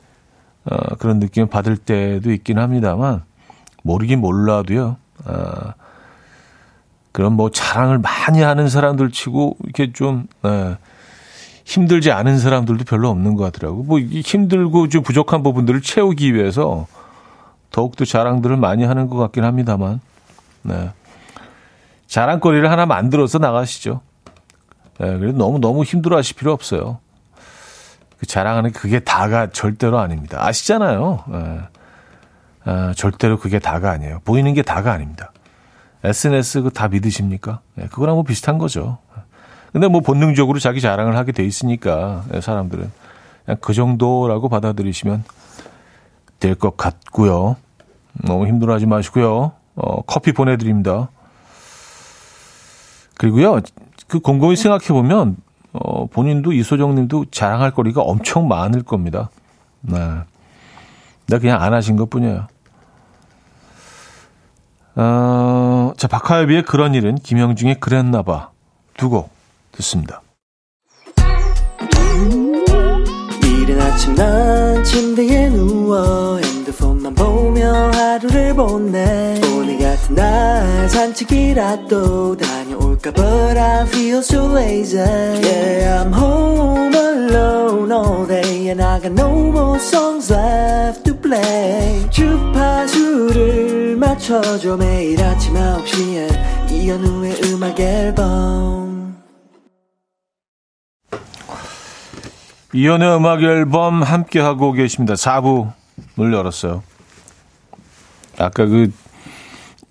어, 그런 느낌을 받을 때도 있긴 합니다만 모르긴 몰라도요. 어, 그런 뭐 자랑을 많이 하는 사람들 치고 이렇게 좀 어, 힘들지 않은 사람들도 별로 없는 것 같더라고. 뭐 힘들고 좀 부족한 부분들을 채우기 위해서 더욱더 자랑들을 많이 하는 것 같긴 합니다만, 네. 자랑거리를 하나 만들어서 나가시죠. 네, 그래도 너무 너무 힘들어 하실 필요 없어요. 그 자랑하는 그게 다가 절대로 아닙니다. 아시잖아요. 네. 아, 절대로 그게 다가 아니에요. 보이는 게 다가 아닙니다. SNS 그다 믿으십니까? 네, 그거랑 뭐 비슷한 거죠. 근데 뭐 본능적으로 자기 자랑을 하게 돼 있으니까 네, 사람들은 그냥 그 정도라고 받아들이시면 될 것 같고요. 너무 힘들어하지 마시고요. 어, 커피 보내드립니다. 그리고요, 그 곰곰이 생각해 보면 어, 본인도 이소정 님도 자랑할 거리가 엄청 많을 겁니다. 네. 나 그냥 안 하신 것 뿐이에요. 어, 자, 박하엽의 그런 일은 김영중의 그랬나봐. 두 곡 듣습니다. 이른 아침 난 침대에 누워 핸드폰만 보며 하루를 보내 오늘 같은 날 산책이라도 다 But I feel so lazy Yeah I'm home alone all day And I got no more songs left to play 주파수를 맞춰줘 매일 아침 9시에 이현우의 음악 앨범 이현우의 음악 앨범 함께하고 계십니다 4부를 열었어요 아까 그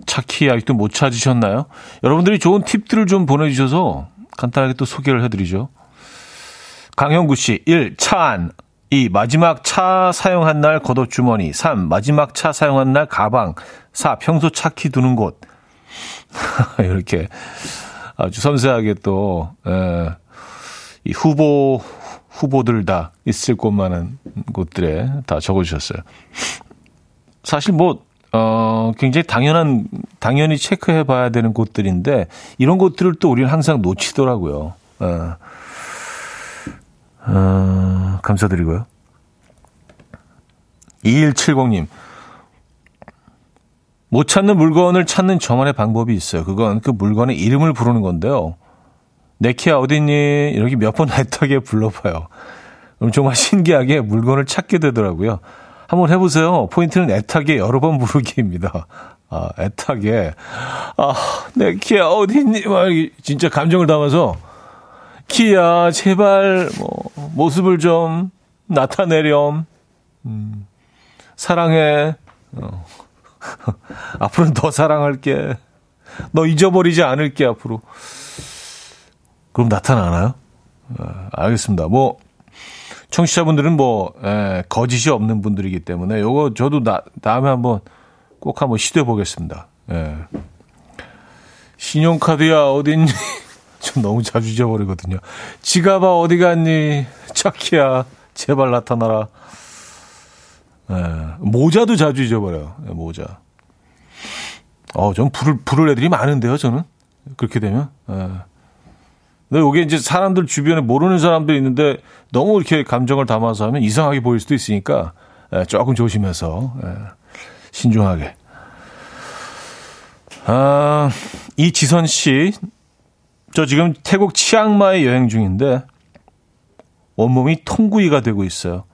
차키 아직도 못 찾으셨나요? 여러분들이 좋은 팁들을 좀 보내주셔서 간단하게 또 소개를 해드리죠. 강형구 씨, 1. 차 안. 2. 마지막 차 사용한 날 겉옷주머니. 3. 마지막 차 사용한 날 가방. 4. 평소 차키 두는 곳. 이렇게 아주 섬세하게 또, 에, 이 후보, 후보들 다 있을 곳만한 곳들에 다 적어주셨어요. 사실 뭐, 어, 굉장히 당연한, 당연히 체크해 봐야 되는 곳들인데, 이런 곳들을 또 우리는 항상 놓치더라고요. 어, 어, 감사드리고요. 2170님. 못 찾는 물건을 찾는 저만의 방법이 있어요. 그건 그 물건의 이름을 부르는 건데요. 네키야 어딨니? 이렇게 몇 번 애타게 불러봐요. 그럼 정말 신기하게 물건을 찾게 되더라고요. 한번 해보세요. 포인트는 애타게 여러 번 부르기입니다. 아, 애타게. 아, 내 키야, 어디있니? 막, 진짜 감정을 담아서, 키야, 제발, 뭐, 모습을 좀 나타내렴. 음, 사랑해. 어. 앞으로는 더 사랑할게. 너 잊어버리지 않을게, 앞으로. 그럼 나타나나요? 아, 알겠습니다. 뭐, 청취자분들은 뭐 에, 예, 거짓이 없는 분들이기 때문에 요거 저도 나, 다음에 한번 꼭 한번 시도해 보겠습니다. 예. 신용카드야 어딨니? 좀 너무 자주 잊어버리거든요. 지갑아 어디 갔니? 차키야 제발 나타나라. 예. 모자도 자주 잊어버려요. 예, 모자. 어, 전 부를 부를 애들이 많은데요. 저는 그렇게 되면. 예. 근데 이게 이제 사람들 주변에 모르는 사람들이 있는데 너무 이렇게 감정을 담아서 하면 이상하게 보일 수도 있으니까 예, 조금 조심해서 예, 신중하게. 아, 이지선 씨, 저 지금 태국 치앙마이 여행 중인데 온몸이 통구이가 되고 있어요.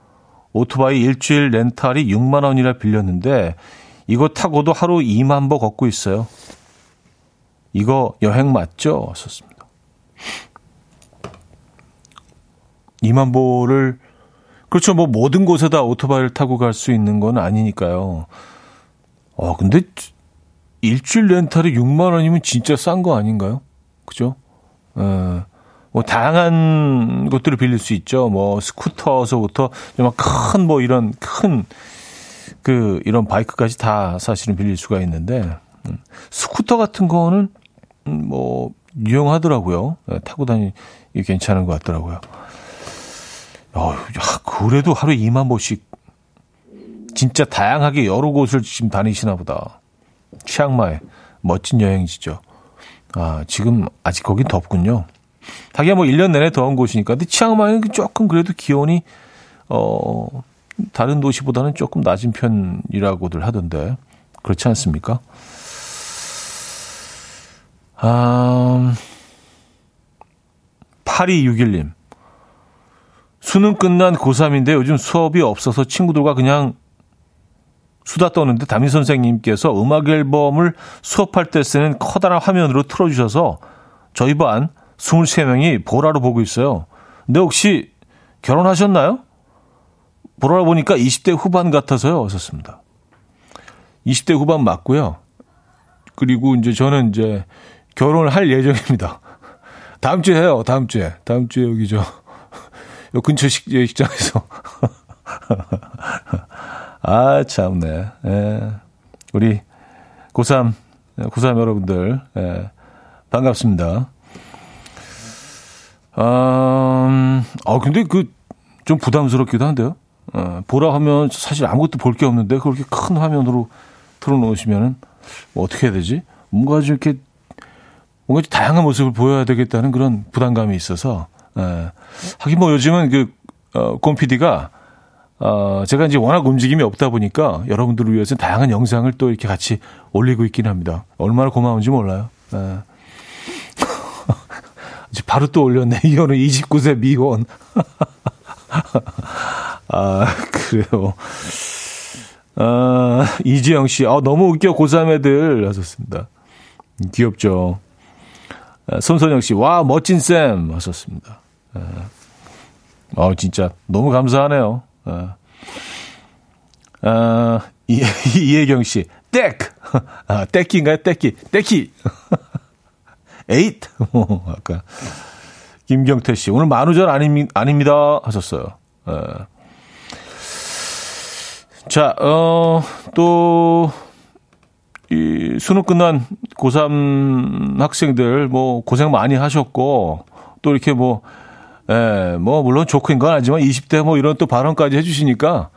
오토바이 일주일 렌탈이 6만 원이라 빌렸는데 이거 타고도 하루 2만 보 걷고 있어요. 이거 여행 맞죠? 썼습니다. 2만 보를 그렇죠. 뭐 모든 곳에다 오토바이를 타고 갈 수 있는 건 아니니까요. 어, 근데 일주일 렌탈이 6만 원이면 진짜 싼 거 아닌가요? 그죠? 어, 뭐 다양한 것들을 빌릴 수 있죠. 뭐 스쿠터서부터 정말 큰 뭐 이런 큰 그 이런 바이크까지 다 사실은 빌릴 수가 있는데 음, 스쿠터 같은 거는 음, 뭐 유용하더라고요. 네, 타고 다니기 괜찮은 것 같더라고요. 어, 그래도 하루에 2만 보씩 진짜 다양하게 여러 곳을 지금 다니시나 보다. 치앙마이 멋진 여행지죠. 아, 지금 아직 거긴 덥군요. 하기야 뭐 1년 내내 더운 곳이니까. 근데 치앙마이는 조금 그래도 기온이, 어, 다른 도시보다는 조금 낮은 편이라고들 하던데. 그렇지 않습니까? 아, 8261님. 수능 끝난 고3인데 요즘 수업이 없어서 친구들과 그냥 수다 떠는데 담임 선생님께서 음악 앨범을 수업할 때 쓰는 커다란 화면으로 틀어주셔서 저희 반 23명이 보라로 보고 있어요. 근데 혹시 결혼하셨나요? 보라로 보니까 20대 후반 같아서요. 썼습니다. 20대 후반 맞고요. 그리고 이제 저는 이제 결혼을 할 예정입니다. 다음 주에 해요. 다음 주에. 다음 주에 여기 저, 요 근처 식, 식장에서. 아, 참네. 예. 우리 고3, 고3 여러분들, 예. 반갑습니다. 음, 아, 근데 그, 좀 부담스럽기도 한데요. 어, 보라 하면 사실 아무것도 볼 게 없는데 그렇게 큰 화면으로 틀어놓으시면은 뭐 어떻게 해야 되지? 뭔가 좀 이렇게 뭔가 좀 다양한 모습을 보여야 되겠다는 그런 부담감이 있어서 예. 하긴 뭐 요즘은 그 어, 곰 PD가 어, 제가 이제 워낙 움직임이 없다 보니까 여러분들을 위해서 다양한 영상을 또 이렇게 같이 올리고 있긴 합니다. 얼마나 고마운지 몰라요. 예. 바로 또 올렸네. 이거는 29세 미혼. 아, 그래요. 아, 이지영 씨, 아, 너무 웃겨, 고3 애들. 하셨습니다. 귀엽죠. 아, 손선영 씨, 와, 멋진 쌤. 하셨습니다. 아, 아 진짜, 너무 감사하네요. 아, 아 이, 이혜경 씨, 땡! 아, 땡기인가요? 땡기. 땡기! 에잇! 뭐, 아까. 김경태 씨, 오늘 만우절 아닙, 아닙니다. 하셨어요. 에. 자, 어, 또, 이 수능 끝난 고3 학생들 뭐 고생 많이 하셨고, 또 이렇게 뭐, 예, 뭐, 물론 조크인 건 아니지만 20대 뭐 이런 또 발언까지 해주시니까,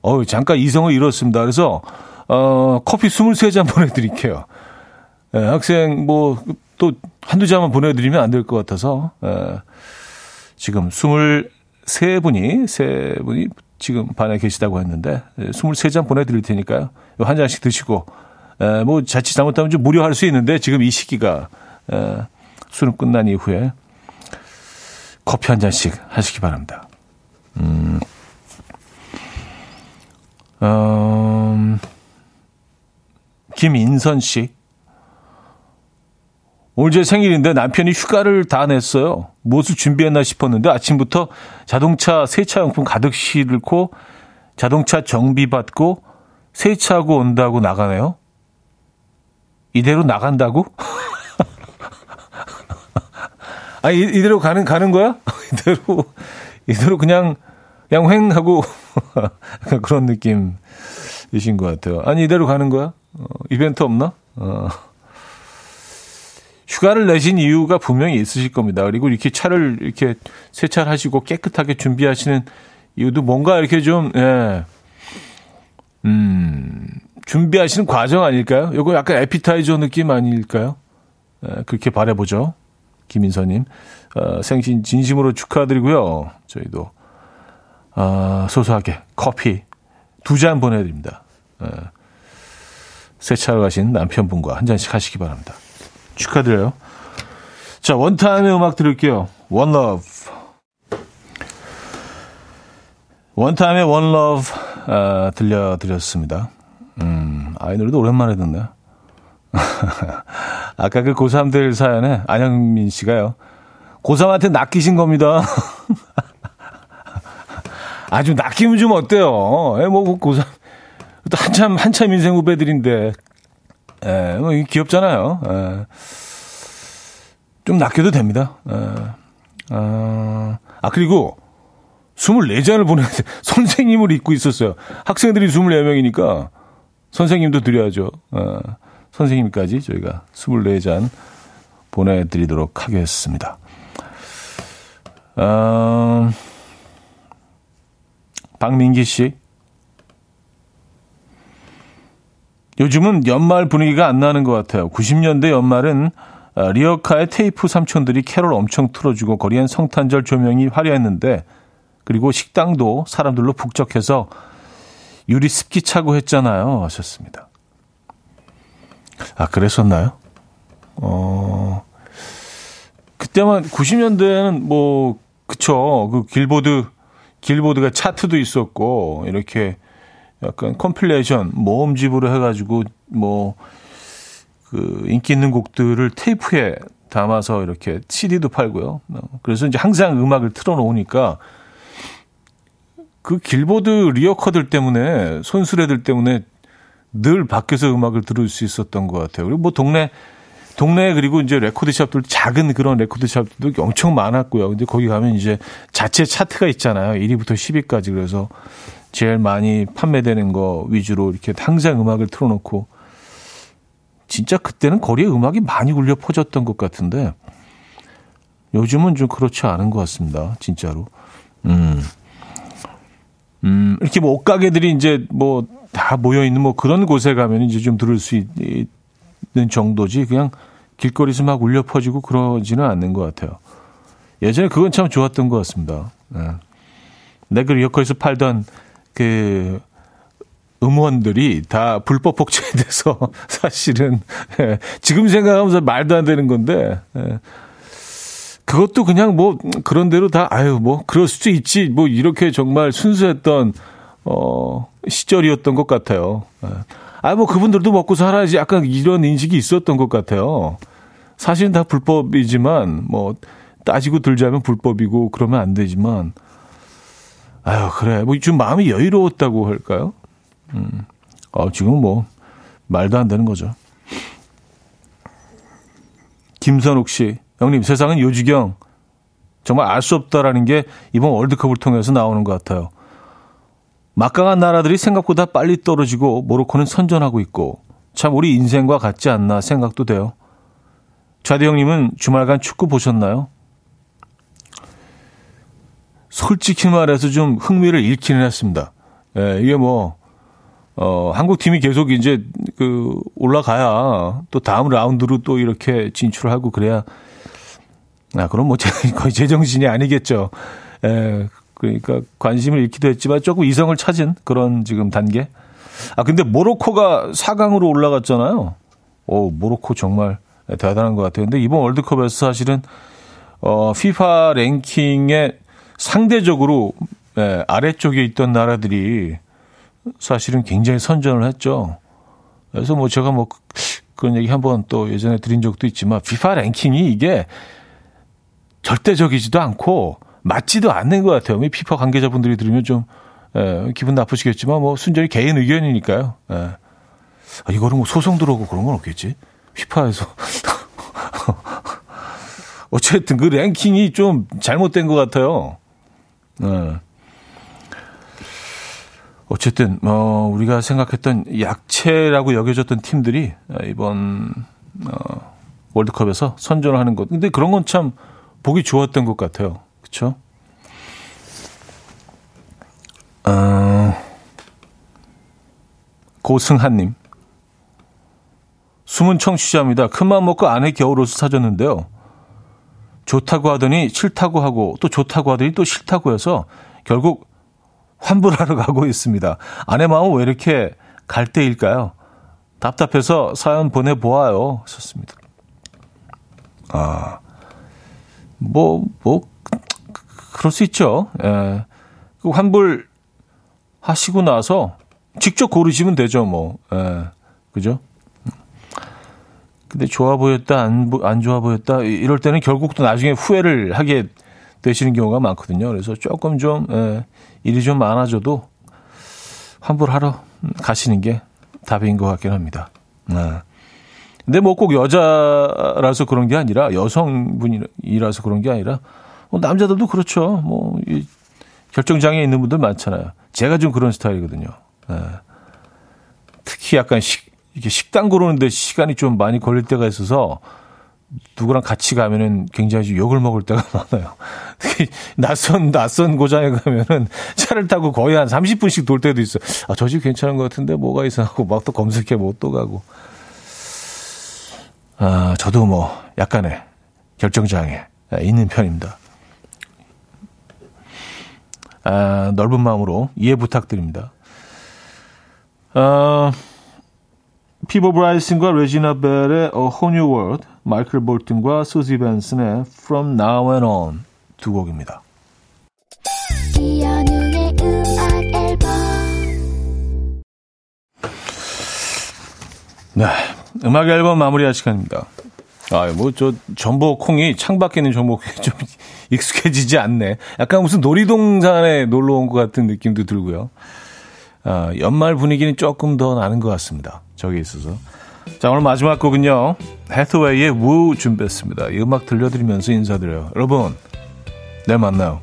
어우, 잠깐 이성을 잃었습니다. 그래서, 어, 커피 23잔 보내드릴게요. 예, 학생 뭐, 또 한두 잔만 보내드리면 안 될 것 같아서, 예, 지금 23분이, 세 분이 지금 반에 계시다고 했는데, 23잔 예, 보내드릴 테니까요. 한 잔씩 드시고, 에, 뭐 자칫 잘못하면 좀 무료할 수 있는데 지금 이 시기가 에, 수능 끝난 이후에 커피 한 잔씩 하시기 바랍니다. 음, 음, 김인선 씨. 오늘 제 생일인데 남편이 휴가를 다 냈어요. 무엇을 준비했나 싶었는데 아침부터 자동차 세차용품 가득 싣고 자동차 정비받고 세차하고 온다고 나가네요. 이대로 나간다고? 아, 이, 이대로 가는, 가는 거야? 이대로, 이대로 그냥, 그냥 횡 하고, 그런 느낌이신 것 같아요. 아니, 이대로 가는 거야? 어, 이벤트 없나? 어. 휴가를 내신 이유가 분명히 있으실 겁니다. 그리고 이렇게 차를 이렇게 세차를 하시고 깨끗하게 준비하시는 이유도 뭔가 이렇게 좀, 예. 음, 준비하시는 과정 아닐까요? 이거 약간 에피타이저 느낌 아닐까요? 에, 그렇게 바래보죠. 김인서님. 어, 생신 진심으로 축하드리고요. 저희도, 어, 소소하게 커피 두 잔 보내드립니다. 에, 세차를 가신 남편분과 한 잔씩 하시기 바랍니다. 축하드려요. 자, 원타임의 음악 들을게요. Love. 원타임의 원러브 아, 들려드렸습니다. 음, 아이 노래도 오랜만에 듣네. 아까 그 고3들 사연에 안영민 씨가요. 고3한테 낚이신 겁니다. 아주 낚이면 좀 어때요? 예, 뭐, 고3. 또 한참, 한참 인생 후배들인데. 예, 뭐, 귀엽잖아요. 예. 좀 낚여도 됩니다. 예. 아, 아, 그리고 24잔을 보내는데 선생님을 잊고 있었어요. 학생들이 24명이니까 선생님도 드려야죠. 어, 선생님까지 저희가 24잔 보내드리도록 하겠습니다. 어, 박민기 씨. 요즘은 연말 분위기가 안 나는 것 같아요. 90년대 연말은 어, 리어카의 테이프 삼촌들이 캐롤 엄청 틀어주고 거리엔 성탄절 조명이 화려했는데 그리고 식당도 사람들로 북적해서 유리 습기 차고 했잖아요. 하셨습니다. 아, 그랬었나요? 어, 그때만 90년대에는 뭐, 그쵸. 그 길보드, 길보드가 차트도 있었고, 이렇게 약간 compilation, 모음집으로 해가지고, 뭐, 그 인기 있는 곡들을 테이프에 담아서 이렇게 CD도 팔고요. 그래서 이제 항상 음악을 틀어놓으니까 그 길보드 리어커들 때문에 손수레들 때문에 늘 밖에서 음악을 들을 수 있었던 것 같아요. 그리고 뭐 동네 동네 그리고 이제 레코드샵들 작은 그런 레코드샵들도 엄청 많았고요. 근데 거기 가면 이제 자체 차트가 있잖아요. 1위부터 10위까지 그래서 제일 많이 판매되는 거 위주로 이렇게 항상 음악을 틀어놓고 진짜 그때는 거리에 음악이 많이 울려 퍼졌던 것 같은데 요즘은 좀 그렇지 않은 것 같습니다. 진짜로. 음. 음, 이렇게 뭐 옷가게들이 이제 뭐 다 모여 있는 뭐 그런 곳에 가면 이제 좀 들을 수 있는 정도지 그냥 길거리에서 막 울려 퍼지고 그러지는 않는 것 같아요. 예전에 그건 참 좋았던 것 같습니다. 네. 내가 리어커에서 팔던 그 음원들이 다 불법 복제돼서 사실은 예, 지금 생각하면서 말도 안 되는 건데 예, 그것도 그냥 뭐 그런 대로 다 아유 뭐 그럴 수도 있지 뭐 이렇게 정말 순수했던 어 시절이었던 것 같아요. 예. 아뭐 그분들도 먹고 살아야지 약간 이런 인식이 있었던 것 같아요. 사실은 다 불법이지만 뭐 따지고 들자면 불법이고 그러면 안 되지만 아유 그래 뭐 좀 마음이 여유로웠다고 할까요? 음. 어, 지금 뭐, 말도 안 되는 거죠. 김선욱 씨, 형님, 세상은 요지경. 정말 알 수 없다라는 게 이번 월드컵을 통해서 나오는 것 같아요. 막강한 나라들이 생각보다 빨리 떨어지고 모로코는 선전하고 있고 참 우리 인생과 같지 않나 생각도 돼요. 좌대 형님은 주말간 축구 보셨나요? 솔직히 말해서 좀 흥미를 잃기는 했습니다. 예, 이게 뭐 어, 한국 팀이 계속 이제 그 올라가야 또 다음 라운드로 또 이렇게 진출하고 그래야 아, 그럼 뭐 거의 제정신이 아니겠죠. 에, 그러니까 관심을 잃기도 했지만 조금 이성을 찾은 그런 지금 단계. 아, 근데 모로코가 4강으로 올라갔잖아요. 오, 모로코 정말 대단한 것 같아요. 근데 이번 월드컵에서 사실은 어, FIFA 랭킹에 상대적으로 예, 아래쪽에 있던 나라들이 사실은 굉장히 선전을 했죠. 그래서 뭐 제가 뭐 그런 얘기 한번 또 예전에 드린 적도 있지만 비파 랭킹이 이게 절대적이지도 않고 맞지도 않는 것 같아요. 피파 관계자분들이 들으면 좀 예, 기분 나쁘시겠지만 뭐 순전히 개인 의견이니까요. 예. 아, 이거는 뭐 소송 들어오고 그런 건 없겠지. 피파에서 어쨌든 그 랭킹이 좀 잘못된 것 같아요. 예. 어쨌든 어 우리가 생각했던 약체라고 여겨졌던 팀들이 이번 어 월드컵에서 선전을 하는 것. 근데 그런 건참 보기 좋았던 것 같아요. 그렇죠? 어, 고승한님. 숨은 청취자입니다. 큰맘 먹고 아내 겨울옷을 사줬는데요. 좋다고 하더니 싫다고 하고 또 좋다고 하더니 또 싫다고 해서 결국 환불하러 가고 있습니다. 아내 마음은 왜 이렇게 갈대일까요? 답답해서 사연 보내보아요. 하셨습니다. 아, 뭐, 뭐, 그럴 수 있죠. 예. 그 환불 하시고 나서 직접 고르시면 되죠, 뭐. 예. 그죠? 근데 좋아 보였다, 안, 안 좋아 보였다, 이럴 때는 결국 또 나중에 후회를 하게 되시는 경우가 많거든요. 그래서 조금 좀, 예, 일이 좀 많아져도 환불하러 가시는 게 답인 것 같긴 합니다. 네. 근데 뭐 꼭 여자라서 그런 게 아니라 여성분이라서 그런 게 아니라 뭐 남자들도 그렇죠. 뭐 이 결정장애 있는 분들 많잖아요. 제가 좀 그런 스타일이거든요. 네. 특히 약간 식, 이렇게 식당 고르는데 시간이 좀 많이 걸릴 때가 있어서 누구랑 같이 가면은 굉장히 욕을 먹을 때가 많아요. 낯선, 낯선 고장에 가면은 차를 타고 거의 한 30분씩 돌 때도 있어요. 아, 저 집 괜찮은 것 같은데 뭐가 이상하고 막 또 검색해 못 또 가고. 아, 저도 뭐 약간의 결정장애 있는 편입니다. 아, 넓은 마음으로 이해 부탁드립니다. 아, 피보 브라이슨과 레지나 벨의 A Whole New World, 마이클 볼튼과 수지 벤슨의 From Now and On 두 곡입니다. 네, 음악 앨범 마무리할 시간입니다. 아, 뭐, 저, 전복콩이, 창밖에 있는 전복콩이 좀 익숙해지지 않네. 약간 무슨 놀이동산에 놀러 온 것 같은 느낌도 들고요. 아, 연말 분위기는 조금 더 나는 것 같습니다. 저기 있어서. 자, 오늘 마지막 곡은요. 해트웨이의 우 준비했습니다. 이 음악 들려드리면서 인사드려요. 여러분, 내일 만나요.